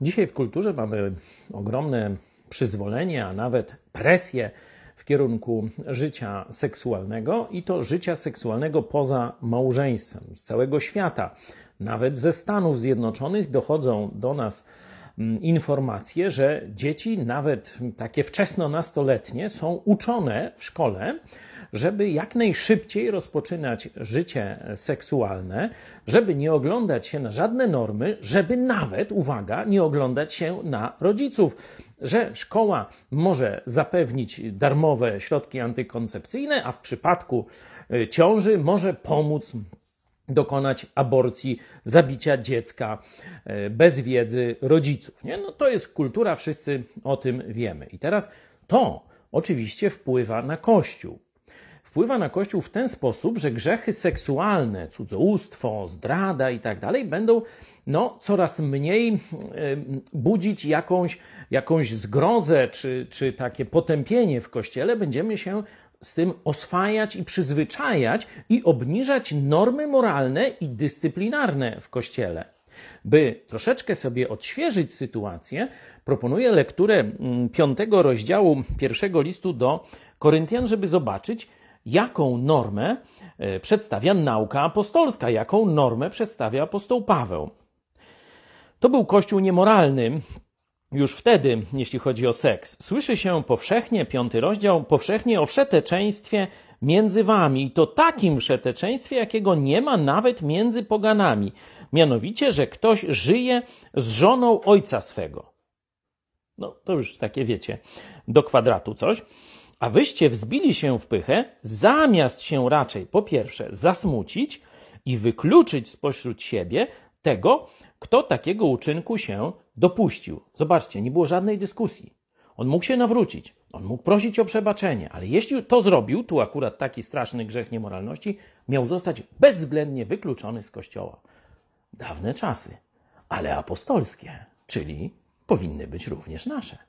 Dzisiaj w kulturze mamy ogromne przyzwolenie, a nawet presję w kierunku życia seksualnego i to życia seksualnego poza małżeństwem. Z całego świata, nawet ze Stanów Zjednoczonych dochodzą do nas mm, informacje, że dzieci, nawet takie wczesno nastoletnie, są uczone w szkole, żeby jak najszybciej rozpoczynać życie seksualne, żeby nie oglądać się na żadne normy, żeby nawet, uwaga, nie oglądać się na rodziców, że szkoła może zapewnić darmowe środki antykoncepcyjne, a w przypadku y, ciąży może pomóc dokonać aborcji, zabicia dziecka y, bez wiedzy rodziców. Nie? No to jest kultura, wszyscy o tym wiemy. I teraz to oczywiście wpływa na Kościół wpływa na Kościół w ten sposób, że grzechy seksualne, cudzołóstwo, zdrada i tak dalej będą no, coraz mniej budzić jakąś, jakąś zgrozę czy, czy takie potępienie w Kościele. Będziemy się z tym oswajać i przyzwyczajać i obniżać normy moralne i dyscyplinarne w Kościele. By troszeczkę sobie odświeżyć sytuację, proponuję lekturę mm, piątego rozdziału pierwszego listu do Koryntian, żeby zobaczyć, jaką normę e, przedstawia nauka apostolska, jaką normę przedstawia apostoł Paweł. To był kościół niemoralny, już wtedy, jeśli chodzi o seks. Słyszy się powszechnie, piąty rozdział, powszechnie o wszeteczeństwie między wami i to takim wszeteczeństwie, jakiego nie ma nawet między poganami. Mianowicie, że ktoś żyje z żoną ojca swego. No, to już takie wiecie, do kwadratu coś. A wyście wzbili się w pychę, zamiast się raczej po pierwsze zasmucić i wykluczyć spośród siebie tego, kto takiego uczynku się dopuścił. Zobaczcie, nie było żadnej dyskusji. On mógł się nawrócić, on mógł prosić o przebaczenie, ale jeśli to zrobił, tu akurat taki straszny grzech niemoralności, miał zostać bezwzględnie wykluczony z kościoła. Dawne czasy, ale apostolskie, czyli powinny być również nasze.